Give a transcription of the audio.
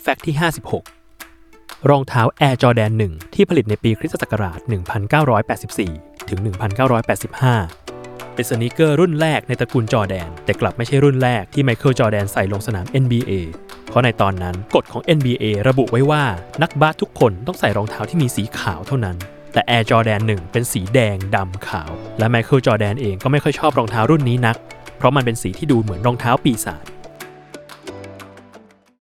Fact ที่ 56 รองเท้า Air Jordan 1 ที่ผลิตในปีคริสตศักราช 1984 ถึง 1985 เป็น sneaker รุ่นแรกในตระกูลจอแดน แต่กลับไม่ใช่รุ่นแรกที่ Michael Jordan ใส่ลงสนาม NBA เพราะในตอนนั้นกฎของ NBA ระบุไว้ว่านักบาสทุกคนต้องใส่รองเท้าที่มีสีขาวเท่านั้นแต่ Air Jordan 1 เป็นสีแดงดำขาว และ Michael Jordan เองก็ไม่ค่อยชอบรองเท้ารุ่นนี้นัก เพราะมันเป็นสีที่ดูเหมือนรองเท้าปีศาจ